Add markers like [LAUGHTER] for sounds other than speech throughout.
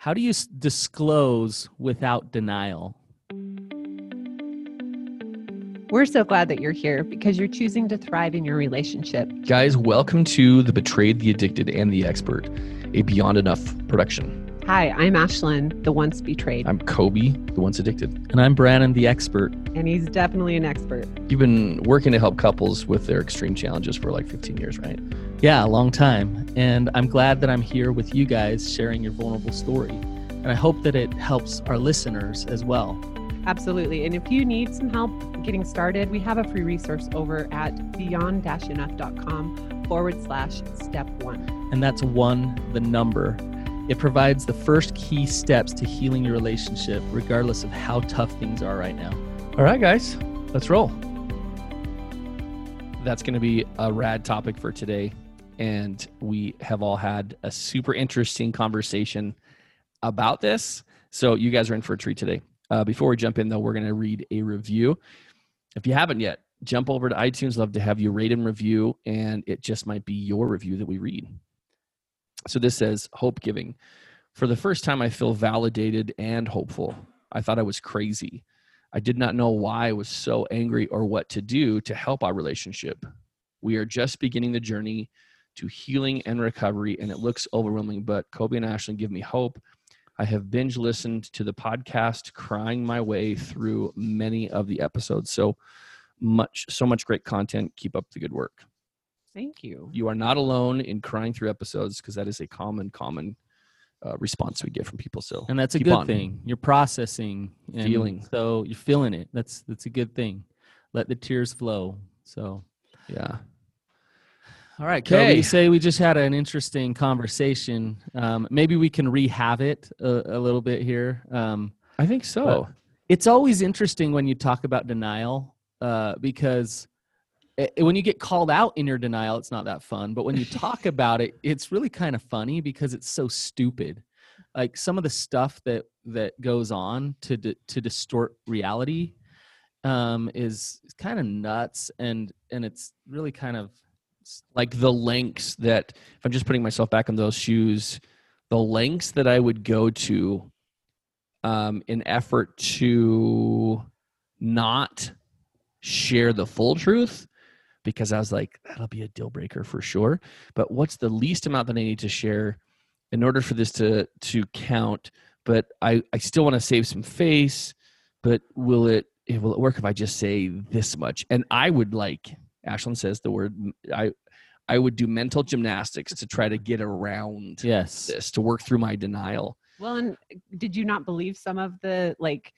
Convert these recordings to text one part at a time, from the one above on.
How do you s- disclose without denial? We're so glad that you're here because you're choosing to thrive in your relationship. Guys, welcome to The Betrayed, the Addicted, and the Expert, a Beyond Enough production. Hi, I'm Ashlynn, the once betrayed, I'm Coby, the once addicted. And I'm Brannon, the expert. and he's definitely an expert. You've been working to help couples with their extreme challenges for like 15 years, right? Yeah, a long time. And I'm glad that I'm here with you guys sharing your vulnerable story. And I hope that it helps our listeners as well. Absolutely. And if you need some help getting started, we have a free resource over at beyond-enough.com forward slash step one. And that's one, the number. It provides the first key steps to healing your relationship, regardless of how tough things are right now. All right, guys, let's roll. That's going to be a rad topic for today. And we have all had a super interesting conversation about this. So, you guys are in for a treat today. Uh, before we jump in, though, we're going to read a review. If you haven't yet, jump over to iTunes. Love to have you rate and review, and it just might be your review that we read. So, this says Hope Giving. For the first time, I feel validated and hopeful. I thought I was crazy. I did not know why I was so angry or what to do to help our relationship. We are just beginning the journey to healing and recovery, and it looks overwhelming, but Coby and Ashley give me hope. I have binge listened to the podcast, crying my way through many of the episodes. So much, so much great content. Keep up the good work. Thank you. You are not alone in crying through episodes because that is a common, common uh, response we get from people. So And that's a good on. thing. You're processing and Feeling. So you're feeling it. That's that's a good thing. Let the tears flow. So yeah, all right, Coby, Okay. say we just had an interesting conversation. Um, maybe we can rehab it a, a little bit here. Um, I think so. it's always interesting when you talk about denial uh, because i- when you get called out in your denial, it's not that fun. But when you [LAUGHS] talk about it, it's really kind of funny because it's so stupid. Like some of the stuff that that goes on to di- to distort reality um, is kind of nuts, and and it's really kind of like the lengths that if i'm just putting myself back in those shoes the lengths that i would go to um, in effort to not share the full truth because i was like that'll be a deal breaker for sure. But what's the least amount that i need to share in order for this to to count? But i i still want to save some face but will it it will it work if i just say this much? And i would like Ashlynn says the word I I would do mental gymnastics to try to [LAUGHS] get around yes. this to work through my denial. Well, and eh, did you not believe some of the, like,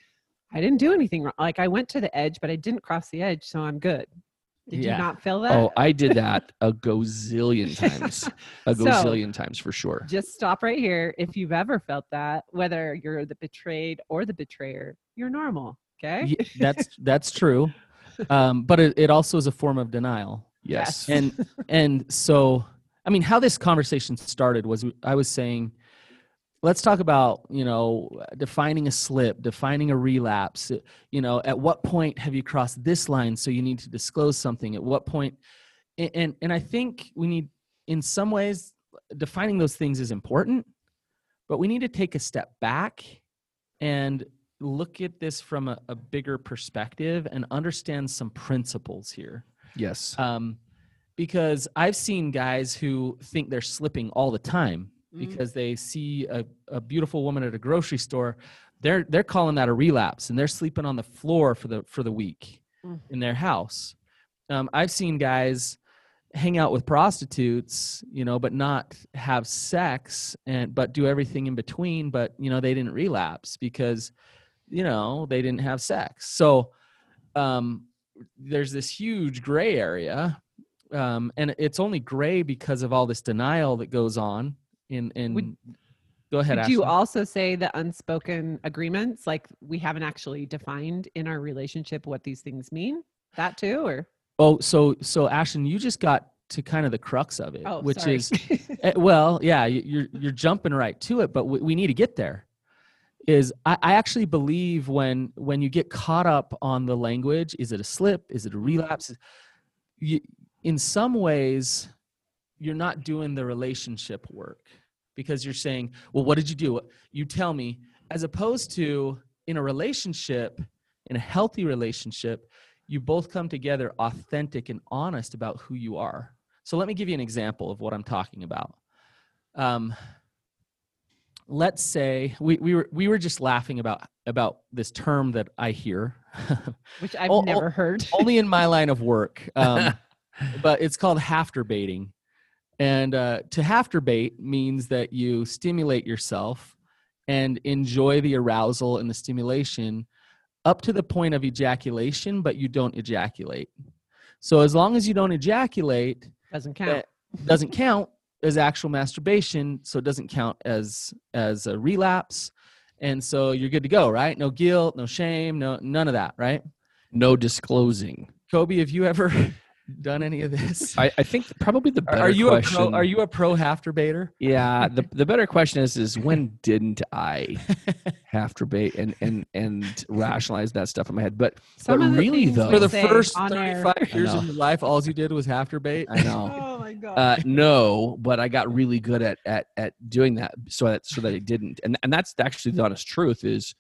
I didn't do anything wrong. Like, I went to the edge, but I didn't cross the edge, so I'm good. Did Yeah. you not feel that? Oh, I did that [LAUGHS] a gazillion times. [LAUGHS] A So- gazillion times for sure. just stop right here. If you've ever felt that, whether you're the betrayed or the betrayer, you're normal. Okay. Ye- that's that's true. Um, but it, it also is a form of denial. Yes. and [LAUGHS] and so i mean how this conversation started was i was saying let's talk about you know defining a slip defining a relapse you know at what point have you crossed this line so you need to disclose something at what point and and, and i think we need in some ways defining those things is important but we need to take a step back and look at this from a, a bigger perspective and understand some principles here yes. um, because I've seen guys who think they're slipping all the time Mm. because they see a, a beautiful woman at a grocery store. They're they're calling that a relapse, and they're sleeping on the floor for the for the week Mm. in their house. Um, I've seen guys hang out with prostitutes, you know, but not have sex and but do everything in between. But you know, they didn't relapse because you know they didn't have sex. So um, there's this huge gray area um, and it's only gray because of all this denial that goes on in in Would- go ahead Would you also say the unspoken agreements, like we haven't actually defined in our relationship what these things mean? That too, or oh so so ashton you just got to kind of the crux of it oh, which sorry. is eh, well yeah you- you're you're jumping right to it but we, we need to get there is I, I actually believe when when you get caught up on the language is it a slip is it a relapse you, in some ways you're not doing the relationship work because you're saying, well, what did you do? You tell me, as opposed to in a relationship, in a healthy relationship, you both come together authentic and honest about who you are. So let me give you an example of what I'm talking about. Um, let's say we, we were we were just laughing about about this term that I hear, [LAUGHS] which I've oh, never heard. only in my line of work. Um, [LAUGHS] but it's called hafter baiting. And uh, to hafter bait means that you stimulate yourself and enjoy the arousal and the stimulation up to the point of ejaculation, but you don't ejaculate. So as long as you don't ejaculate, Doesn't count. doesn't count as actual masturbation, so it doesn't count as as a relapse. And so you're good to go, right? No guilt, no shame, no none of that, right? No disclosing. Coby, have you ever [LAUGHS] done any of this? I, I think probably the Are- better are you question. a pro? Are you a pro hafter baiter? Yeah, [LAUGHS] the the better question is is when didn't I have to bait and and and rationalize that stuff in my head? But Some but of the really, though- For the first on 35 years of your life, all you did was hafter bait. I know. [LAUGHS] Oh, God. Uh, no, but I got really good at at at doing that so that so that I didn't. And and that's actually the honest truth is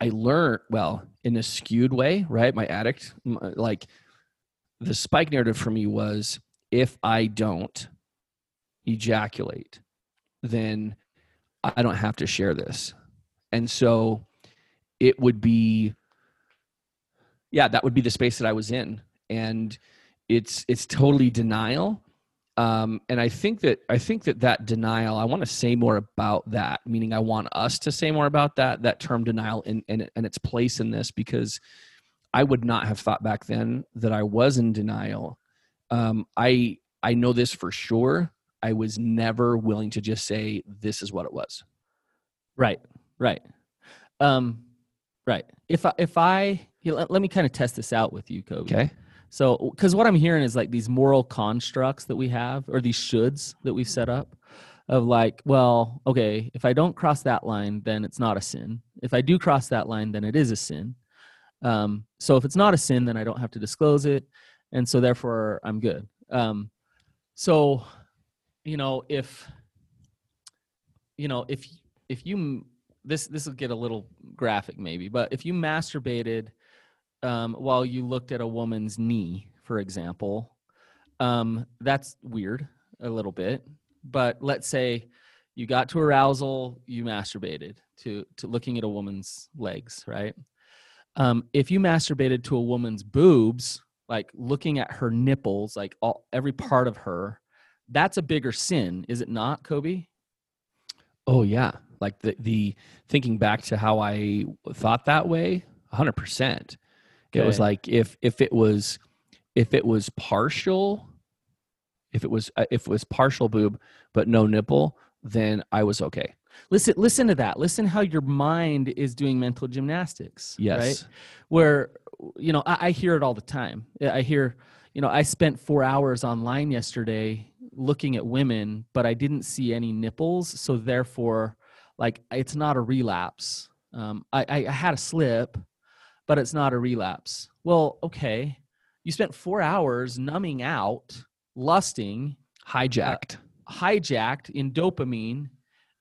I learned well in a skewed way, right? My addict m- like the spike narrative for me was if I don't ejaculate, then I don't have to share this. And so it would be yeah, that would be the space that I was in. And it's it's totally denial. Um, and I think that I think that that denial. I want to say more about that. Meaning, I want us to say more about that that term denial and and, and its place in this because I would not have thought back then that I was in denial. Um, I I know this for sure. I was never willing to just say this is what it was. Right, right, um, right. If I, if I let, let me kind of test this out with you, Coby. Okay. So, because what I'm hearing is like these moral constructs that we have, or these shoulds that we've set up, of like, well, okay, if I don't cross that line, then it's not a sin. If I do cross that line, then it is a sin. Um, so if it's not a sin, then I don't have to disclose it, and so therefore I'm good. Um, so, you know, if you know, if if you this this will get a little graphic maybe, but if you masturbated um, while you looked at a woman's knee, for example, um, that's weird a little bit. But let's say you got to arousal, you masturbated to to looking at a woman's legs, right? Um, if you masturbated to a woman's boobs, like looking at her nipples, like all every part of her, that's a bigger sin, is it not, Coby? Oh yeah, like the the thinking back to how I thought that way, hundred percent. It was like if if it was if it was partial, if it was uh, if it was partial boob but no nipple, then I was okay. Listen, listen to that. Listen how your mind is doing mental gymnastics. Yes. Right? Where, you know, I, I hear it all the time. I hear, you know, I spent four hours online yesterday looking at women, but I didn't see any nipples. So therefore, like, it's not a relapse. Um, I, I had a slip, but it's not a relapse. Well, okay. You spent four hours numbing out, lusting, Hijacked. hijacked in dopamine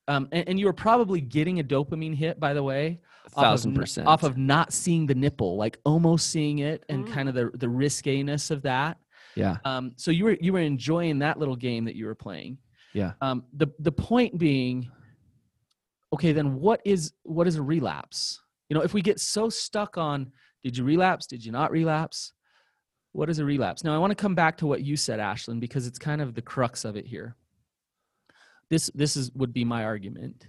um, and, and you were probably getting a dopamine hit by the way off thousand of, n- percent. off of not seeing the nipple like almost seeing it and Mm. kind of the the riskiness of that yeah. um, so you were you were enjoying that little game that you were playing Yeah. um, the the point being okay then what is what is a relapse you know if we get so stuck on did you relapse did you not relapse what is a relapse now i want to come back to what you said ashlynn because it's kind of the crux of it here this this is would be my argument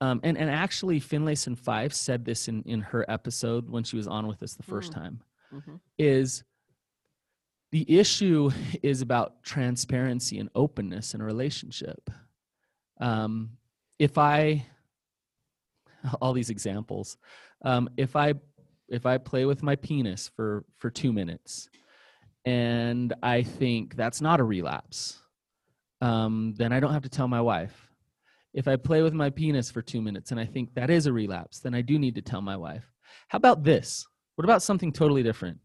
um, and and actually finlayson five said this in in her episode when she was on with us the first Mm. time Mhm. is the issue [LAUGHS] is about transparency and openness in a relationship. Um, if I, [LAUGHS] all these examples, um, if I, if I play with my penis for for two minutes, and I think that's not a relapse, um, then I don't have to tell my wife. If I play with my penis for two minutes and I think that is a relapse, then I do need to tell my wife. How about this? What about something totally different?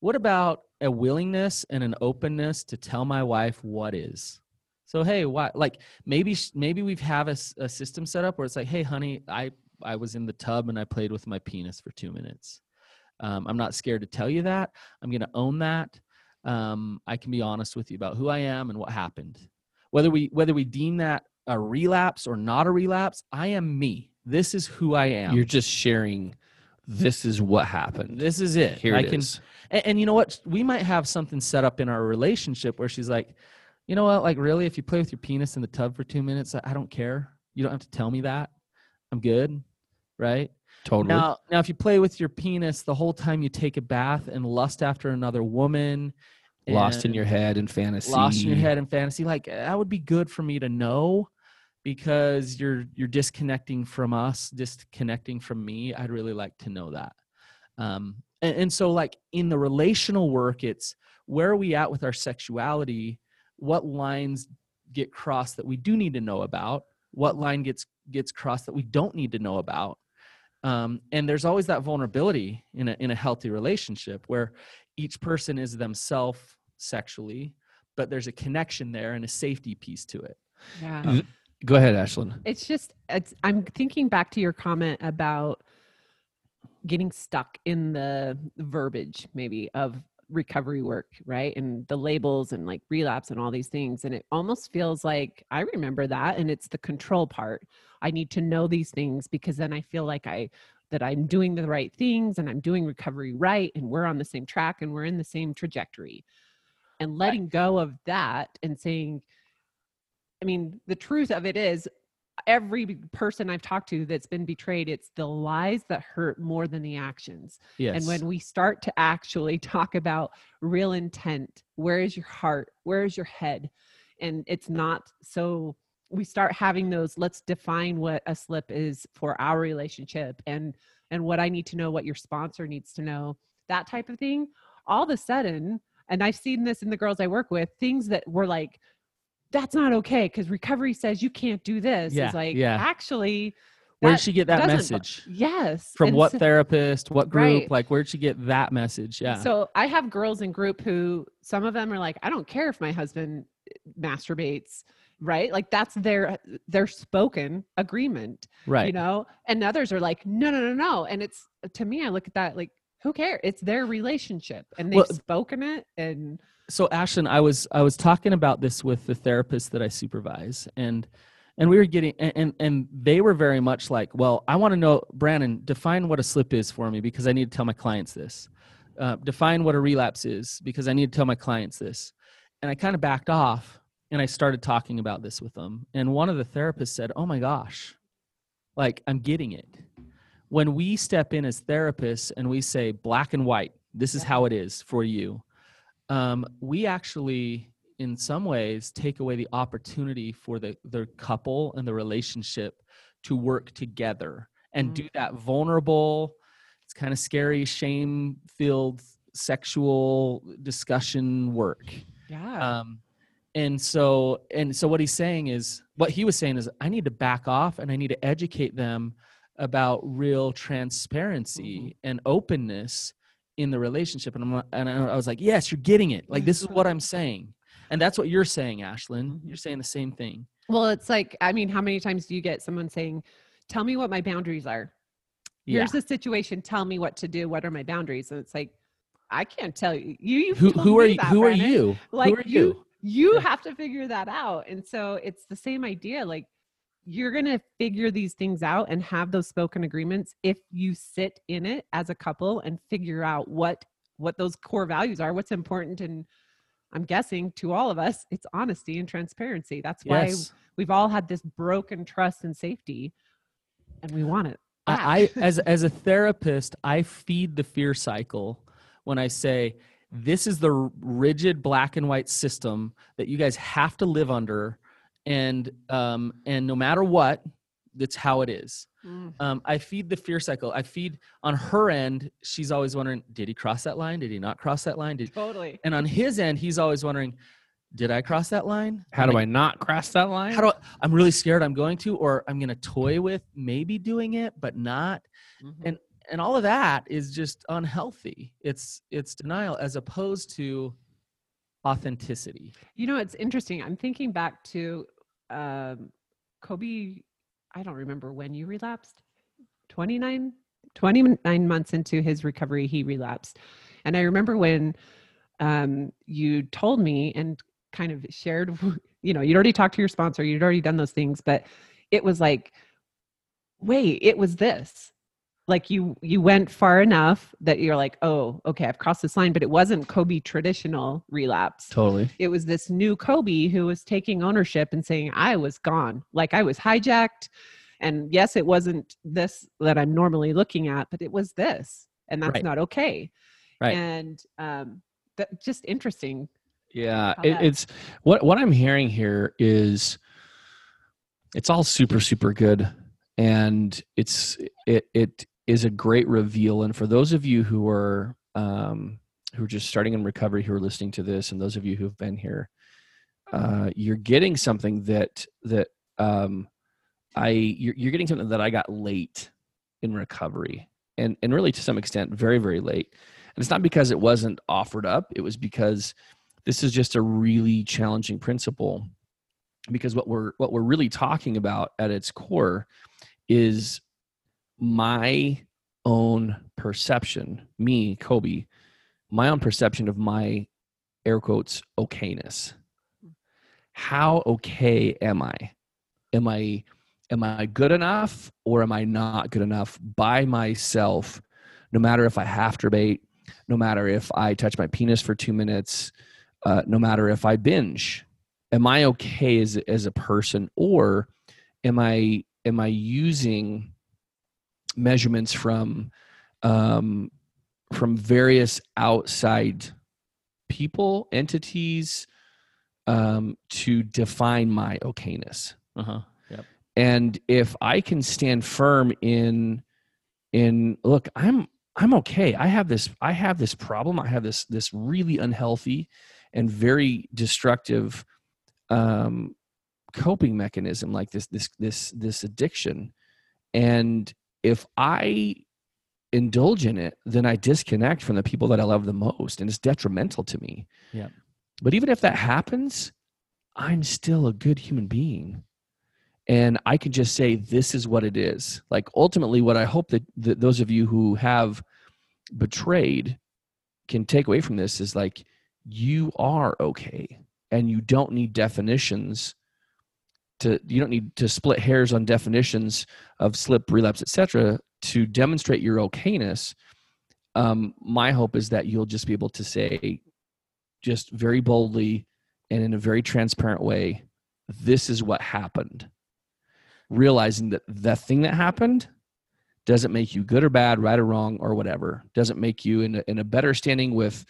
What about a willingness and an openness to tell my wife what is? So hey, why? Like maybe maybe we've have a, a system set up where it's like, hey, honey, I I was in the tub and I played with my penis for two minutes. Um, I'm not scared to tell you that. I'm going to own that. Um, I can be honest with you about who I am and what happened. Whether we whether we deem that a relapse or not a relapse, I am me. This is who I am. You're just sharing. This is what happened. this is it. Here I it can is. and, and you know what? We might have something set up in our relationship where she's like, you know what? Like, really, if you play with your penis in the tub for two minutes, I, I don't care. You don't have to tell me that. I'm good. Right. Totally. Now, now, if you play with your penis the whole time you take a bath and lust after another woman, lost in your head and fantasy. lost in your head in fantasy, like that would be good for me to know because you're you're disconnecting from us, disconnecting from me. I'd really like to know that. Um, and, and so, like in the relational work, it's where are we at with our sexuality? What lines get crossed that we do need to know about? What line gets gets crossed that we don't need to know about? Um, and there's always that vulnerability in a in a healthy relationship where each person is themselves sexually, but there's a connection there and a safety piece to it. Yeah. Th- Go ahead, Ashlynn. It's just it's I'm thinking back to your comment about getting stuck in the verbiage maybe of recovery work, right? And the labels and like relapse and all these things and it almost feels like I remember that and it's the control part. I need to know these things because then I feel like I that I'm doing the right things and I'm doing recovery right and we're on the same track and we're in the same trajectory. And letting go of that and saying I mean, the truth of it is, every person I've talked to that's been betrayed, it's the lies that hurt more than the actions. Yes. And when we start to actually [LAUGHS] talk about real intent, where is your heart? Where is your head? And it's not so we start having those let's define what a slip is for our relationship and and what I need to know what your sponsor needs to know that type of thing all of a sudden and I've seen this in the girls I work with things that were like that's not okay because recovery says you can't do this Yeah, is like yeah. actually where'd she get that message? yes From and what so- therapist? What group? Right. Like, where'd she get that message? Yeah. So I have girls in group who some of them are like, I don't care if my husband eh, masturbates, right? Like that's their uh, their spoken agreement, right. you know. And others are like, no, no, no, no. And it's to me, I look at that like, who cares? It's their relationship, and they've Well- spoken it. And so Ashton, I was I was talking about this with the therapist that I supervise, and and we were getting and and, and they were very much like, well, I want to know, Brannon, define what a slip is for me because I need to tell my clients this. Uh, define what a relapse is because I need to tell my clients this. And I kind of backed off and I started talking about this with them. And one of the therapists said, "Oh my gosh, like I'm getting it." When we step in as therapists and we say black and white, this is how it is for you um, we actually in some ways take away the opportunity for the the couple and the relationship to work together and Mm. do that vulnerable it's kind of scary shame filled sexual discussion work. Yeah, um, and so and so what he's saying is what he was saying is i need to back off and i need to educate them about real transparency and openness in the relationship and i'm and i was like yes you're getting it like this is what i'm saying and that's what you're saying ashlynn Mhm. you're saying the same thing well, it's like, I mean, how many times do you get someone saying, "Tell me what my boundaries are"? yeah Here's the situation. Tell me what to do. What are my boundaries? And it's like, I can't tell you. You, who, who are you that, who are you Like who are you you Yeah. have to figure that out. And so it's the same idea. Like you're going to figure these things out and have those spoken agreements if you sit in it as a couple and figure out what what those core values are, what's important and I'm guessing to all of us, it's honesty and transparency. That's why yes we've all had this broken trust and safety and we want it. back. I, I as [LAUGHS] as a therapist, I feed the fear cycle when I say this is the rigid black and white system that you guys have to live under, and um, and no matter what, that's how it is. Mm, Um, I feed the fear cycle. I feed on her end. She's always wondering, did he cross that line? Did he not cross that line? Did [LAUGHS] totally. and on his end, he's always wondering, did I cross that line? How Am do I not cross that line? how do I, I'm really scared I'm going to, or I'm going to toy with maybe doing it, but not. Mhm. And and all of that is just unhealthy. It's it's denial as opposed to authenticity. You know, it's interesting. I'm thinking back to um, Coby. I don't remember when you relapsed. 29, 29 months into his recovery, he relapsed. And I remember when um, you told me and kind of shared, [LAUGHS] you know, you'd already talked to your sponsor, you'd already done those things, but it was like, wait, it was this like you you went far enough that you're like oh okay i've crossed this line but it wasn't coby traditional relapse Totally. it was this new coby who was taking ownership and saying i was gone like i was hijacked and yes it wasn't this that i'm normally looking at but it was this and that's Right. not okay Right. and um that just interesting Yeah, it, it's what what I'm hearing here is it's all super super good, and it's it it is a great reveal. And for those of you who are um, who are just starting in recovery, who are listening to this, and those of you who've been here, uh, you're getting something that that um, I you're, you're getting something that I got late in recovery, and and really to some extent very very late. And it's not because it wasn't offered up; it was because this is just a really challenging principle because what we're what we're really talking about at its core is my own perception me coby my own perception of my air quotes okayness how okay am i am i am i good enough or am i not good enough by myself no matter if i have to bait no matter if i touch my penis for two minutes uh, no matter if I binge. Am I okay as as a person, or am I am I using measurements from um, from various outside people, entities, um, to define my okayness? Uh-huh. Yep. and if i can stand firm in in look i'm i'm okay i have this i have this problem i have this this really unhealthy and very destructive um coping mechanism like this this this this addiction and if i indulge in it then i disconnect from the people that i love the most and it's detrimental to me. Yeah. but even if that happens i'm still a good human being. And i can just say this is what it is. Like ultimately what i hope that, that those of you who have betrayed can take away from this is like you are okay and you don't need definitions to you don't need to split hairs on definitions of slip relapse etc to demonstrate your okayness. Um, my hope is that you'll just be able to say just very boldly and in a very transparent way this is what happened. Realizing that the thing that happened doesn't make you good or bad right or wrong or whatever. Doesn't make you in a, in a better standing with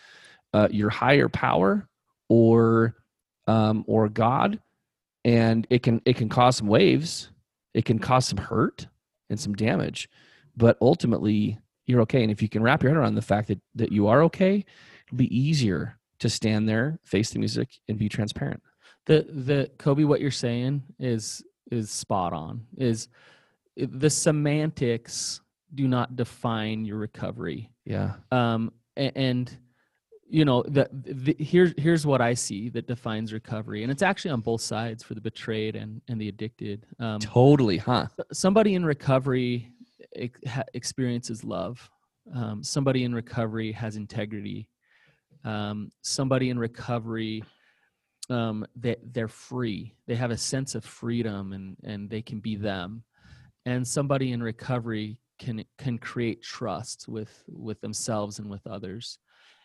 uh, your higher power or um, or god and it can it can cause some waves it can cause some hurt and some damage but ultimately you're okay and if you can wrap your head around the fact that that you are okay it'll be easier to stand there face the music and be transparent The the Coby, what you're saying is is spot on. Is the semantics do not define your recovery. yeah Um, a- and you know the, the here's here's what I see that defines recovery, and it's actually on both sides for the betrayed and and the addicted. Um, totally huh. somebody in recovery experiences love. Um, somebody in recovery has integrity. Um, somebody in recovery um, they, they're free. They have a sense of freedom and, and they can be them. And somebody in recovery can can create trust with with themselves and with others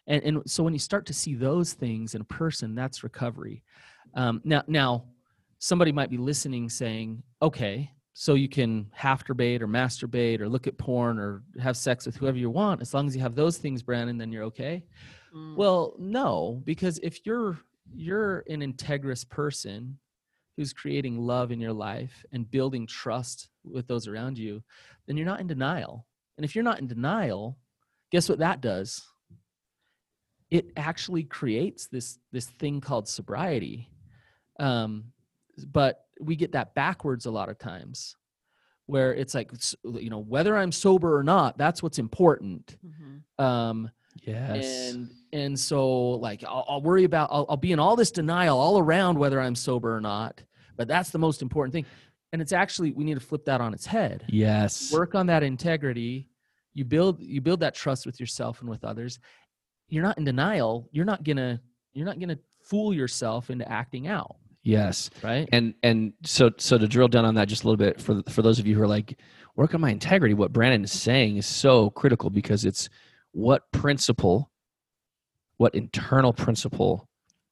and and so when you start to see those things in a person that's recovery. Um, now now somebody might be listening saying okay so you can masturbate or masturbate or look at porn or have sex with whoever you want as long as you have those things brannon then you're okay. Well no because if you're you're an integrous person who's creating love in your life and building trust with those around you then you're not in denial. And if you're not in denial guess what that does it actually creates this this thing called sobriety um, but we get that backwards a lot of times where it's like s- you know whether i'm sober or not that's what's important Mhm. um, Yes. and and so like I'll, I'll worry about I'll, I'll be in all this denial all around whether i'm sober or not but that's the most important thing and it's actually we need to flip that on its head yes. work on that integrity you build you build that trust with yourself and with others you're not in denial you're not gonna you're not gonna fool yourself into acting out. Yes. right? And and so so to drill down on that just a little bit for for those of you who are like work on my integrity, what Brannon is saying is so critical because it's what principle, what internal principle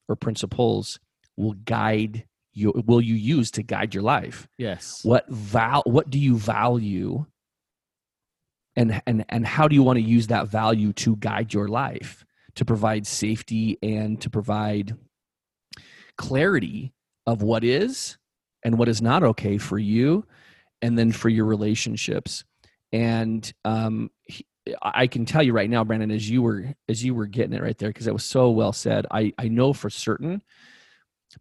or principles will guide you will you use to guide your life? yes. What val what do you value? And and and how do you want to use that value to guide your life to provide safety and to provide clarity of what is and what is not okay for you and then for your relationships and um he- I can tell you right now, Brannon, as you were as you were getting it right there, because that was so well said. I I know for certain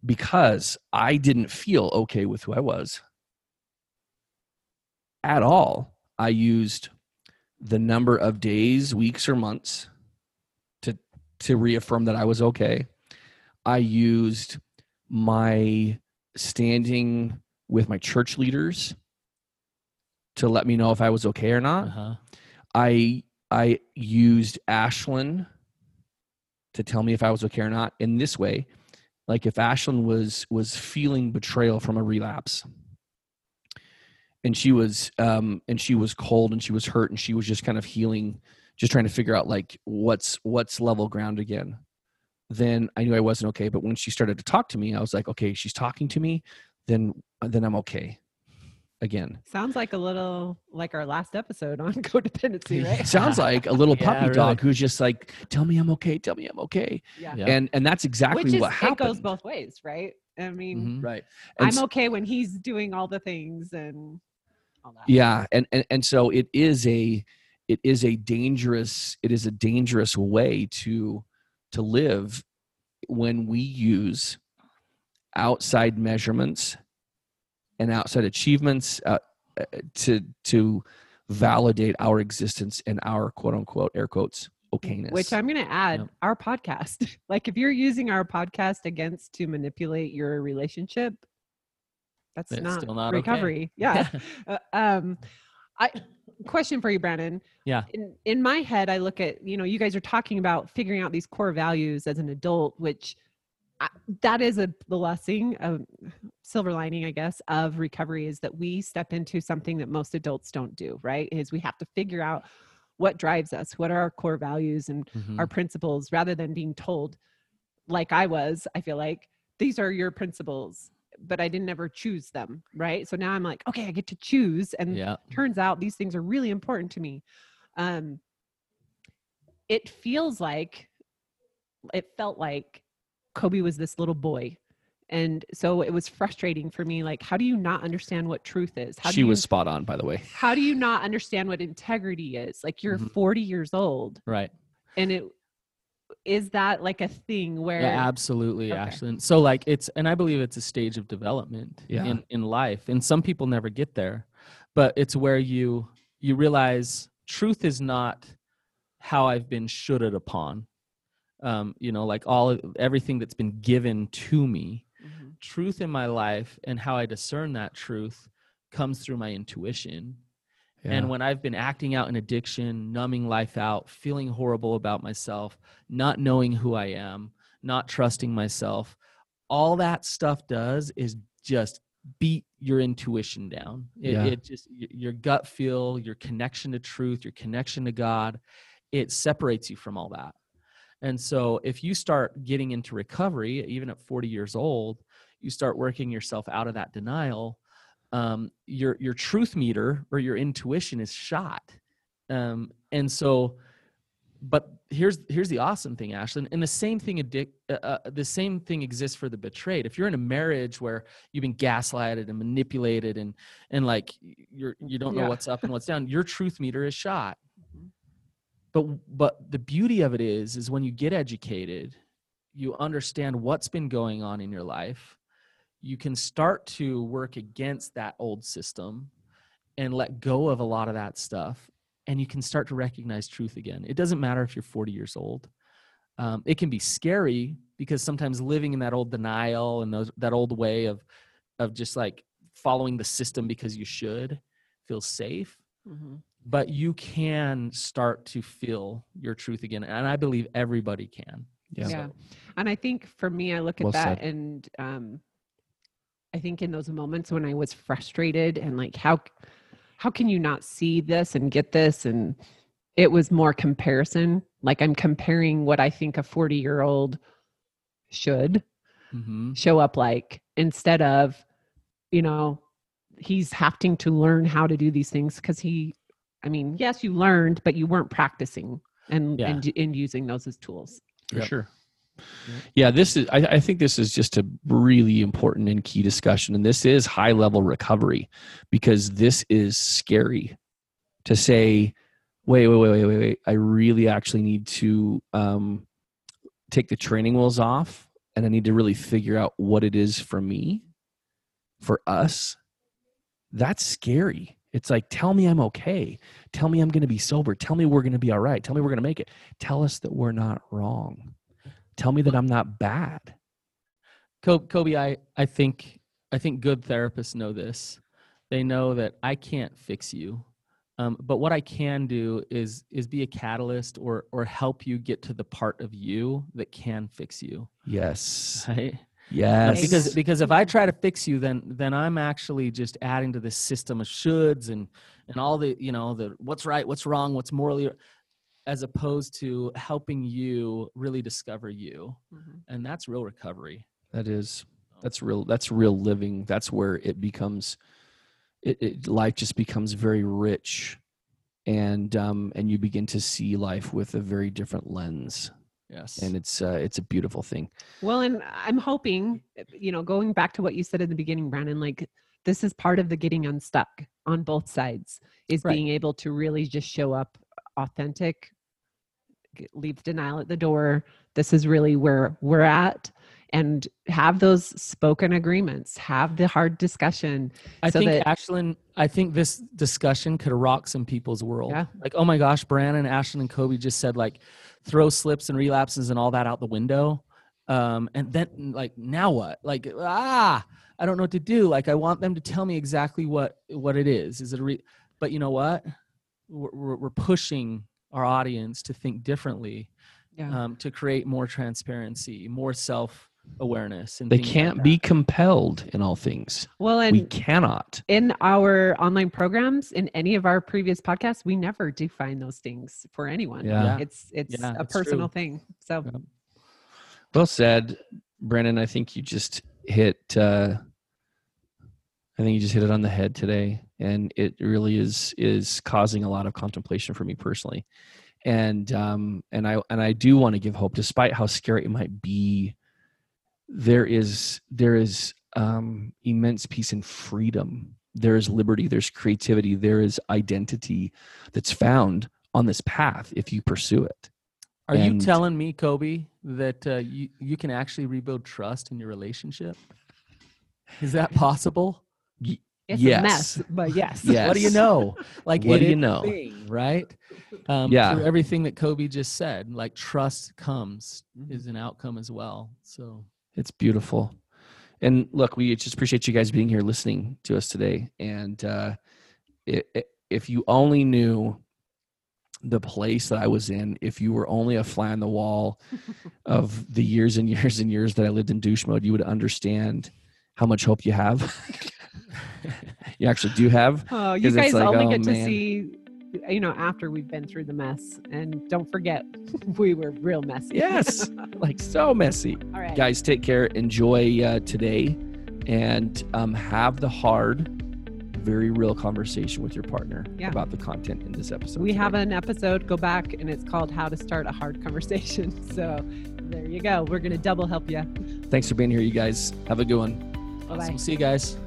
because I didn't feel okay with who I was at all. I used the number of days, weeks, or months to reaffirm that I was okay. I used my standing with my church leaders to let me know if I was okay or not. uh-huh. I I used Ashlynn to tell me if I was okay or not in this way. Like if Ashlynn was was feeling betrayal from a relapse and she was um and she was cold and she was hurt and she was just kind of healing, just trying to figure out like what's what's level ground again. Then I knew I wasn't okay. But when she started to talk to me, I was like, okay, she's talking to me, then then I'm okay again. Sounds like a little like our last episode on [LAUGHS] codependency, right? [LAUGHS] Sounds like a little [LAUGHS] Yeah, puppy really. dog who's just like, "Tell me I'm okay. Tell me I'm okay." Yeah. Yeah. And and that's exactly Which is what it goes both ways, right? I mean, Mhm. right. And I'm s- okay when he's doing all the things and all that. Yeah, and, and and so it is a it is a dangerous it is a dangerous way to to live when we use outside measurements and outside achievements uh, uh, to to validate our existence and our quote unquote air quotes okayness. Which I'm going to add Yep. our podcast. [LAUGHS] like if you're using our podcast against to manipulate your relationship, that's not, still not okay. recovery. [LAUGHS] Yeah. Uh, um, I question for you, Brannon. Yeah. In in my head, I look at you know you guys are talking about figuring out these core values as an adult, which I, that is a blessing, a silver lining, I guess, of recovery is that we step into something that most adults don't do. Right? Is we have to figure out what drives us, what are our core values and Mhm. our principles, rather than being told, like I was. I feel like these are your principles but I didn't ever choose them, right? So now I'm like, okay, I get to choose, and yeah turns out these things are really important to me. Um, it feels like, it felt like Coby was this little boy, and so it was frustrating for me. Like, how do you not understand what truth is? How she do you, was spot on, by the way. How do you not understand what integrity is? Like, you're Mhm. 40 years old, right and it is that like a thing where Yeah, absolutely, Okay. Ashlynn. So like it's and I believe it's a stage of development Yeah. in, in life. And some people never get there. But it's where you you realize truth is not how I've been shoulded upon. Um, you know, like all everything that's been given to me. Mhm. Truth in my life and how I discern that truth comes through my intuition. And when I've been acting out in addiction, numbing life out, feeling horrible about myself, not knowing who I am, not trusting myself, all that stuff does is just beat your intuition down. It, Yeah. it just, your gut feel, your connection to truth, your connection to God, it separates you from all that. And so if you start getting into recovery, even at 40 years old, you start working yourself out of that denial um, your your truth meter or your intuition is shot um, and so but here's here's the awesome thing ashlynn and the same thing addic- uh, uh, the same thing exists for the betrayed if you're in a marriage where you've been gaslighted and manipulated and and like you're you don't know Yeah. what's up and what's down your truth meter is shot Mhm. but but the beauty of it is is when you get educated you understand what's been going on in your life you can start to work against that old system and let go of a lot of that stuff and you can start to recognize truth again. It doesn't matter if you're 40 years old. Um, it can be scary because sometimes living in that old denial and those that old way of of just like following the system because you should feels safe. Mhm. But you can start to feel your truth again, and I believe everybody can. Yeah. Yeah. And I think for me, I look at Well that said. and um, I think in those moments when I was frustrated and like, how, how can you not see this and get this? And it was more comparison. Like I'm comparing what I think a 40 year old should hmm show up like instead of, you know, he's having to learn how to do these things because he, I mean, yes, you learned, but you weren't practicing and, Yeah. and, and using those as tools. for Yep. sure. Yeah, this is. I, I think this is just a really important and key discussion, and this is high level recovery because this is scary to say. Wait, wait, wait, wait, wait, wait. I really actually need to um, take the training wheels off, and I need to really figure out what it is for me, for us. That's scary. It's like, tell me I'm okay. Tell me I'm going to be sober. Tell me we're going to be all right. Tell me we're going to make it. Tell us that we're not wrong. Tell me that I'm not bad. Coby, I, I think I think good therapists know this. They know that I can't fix you, um, but what I can do is is be a catalyst or or help you get to the part of you that can fix you. Yes. Right? Yes. Because because if I try to fix you, then then I'm actually just adding to this system of shoulds and and all the you know the what's right, what's wrong, what's morally, as opposed to helping you really discover you, and that's real recovery. that is that's real that's real living. That's where it becomes it, it life just becomes very rich and um and you begin to see life with a very different lens Yes. and it's uh it's a beautiful thing. Well, and I'm hoping, uh, you know, going back to what you said in the beginning, Brannon, like this is part of the getting unstuck on both sides is Right. being able to really just show up authentic, g- leave denial at the door. This is really where we're at and have those spoken agreements, have the hard discussion. I so think that- Ashlynn, I think this discussion could rock some people's world. Yeah. Like, oh my gosh, Brannon, Ashlynn, and Coby just said like throw slips and relapses and all that out the window. Um, and then like now what? Like, ah, I don't know what to do. Like I want them to tell me exactly what what it is. Is it a re but you know what? We're, we're we're pushing our audience to think differently, Yeah. um, to create more transparency, more self awareness. And They can't that. be compelled in all things. well, we and cannot. in our online programs, in any of our previous podcasts, we never define those things for anyone. Yeah. Yeah. It's it's Yeah, a it's true. personal thing. So Yeah. Well said, Brannon. I think you just hit. Uh, I think you just hit it on the head today, and it really is is causing a lot of contemplation for me personally, and um, and I and I do want to give hope, despite how scary it might be. There is there is um, immense peace and freedom. There is liberty. There's creativity. There is identity that's found on this path if you pursue it. Are you telling me, Coby, that uh, you you can actually rebuild trust in your relationship? Is that possible? It's Yes. a mess, but yes. Yes. [LAUGHS] What do you know? Like, What it do you know? thing, right? Um, Yeah. through everything that Coby just said, like trust comes Mm-hmm. is an outcome as well. So It's beautiful. And look, we just appreciate you guys being here listening to us today. And uh, i i if you only knew the place that I was in, if you were only a fly on the wall [LAUGHS] of the years and years and years that I lived in douche mode, you would understand how much hope you have. [LAUGHS] you actually do have. Oh, you guys like, only oh, get to see, you know, after we've been through the mess. And don't forget, [LAUGHS] we were real messy. Yes, [LAUGHS] like so messy. All right. guys take care enjoy uh, today and um, have the hard very real conversation with your partner Yeah. about the content in this episode we have an episode, go back, and it's called How to Start a Hard Conversation. So there you go. We're going to double help you. thanks for being here you guys have a good one Bye bye. awesome. see you guys.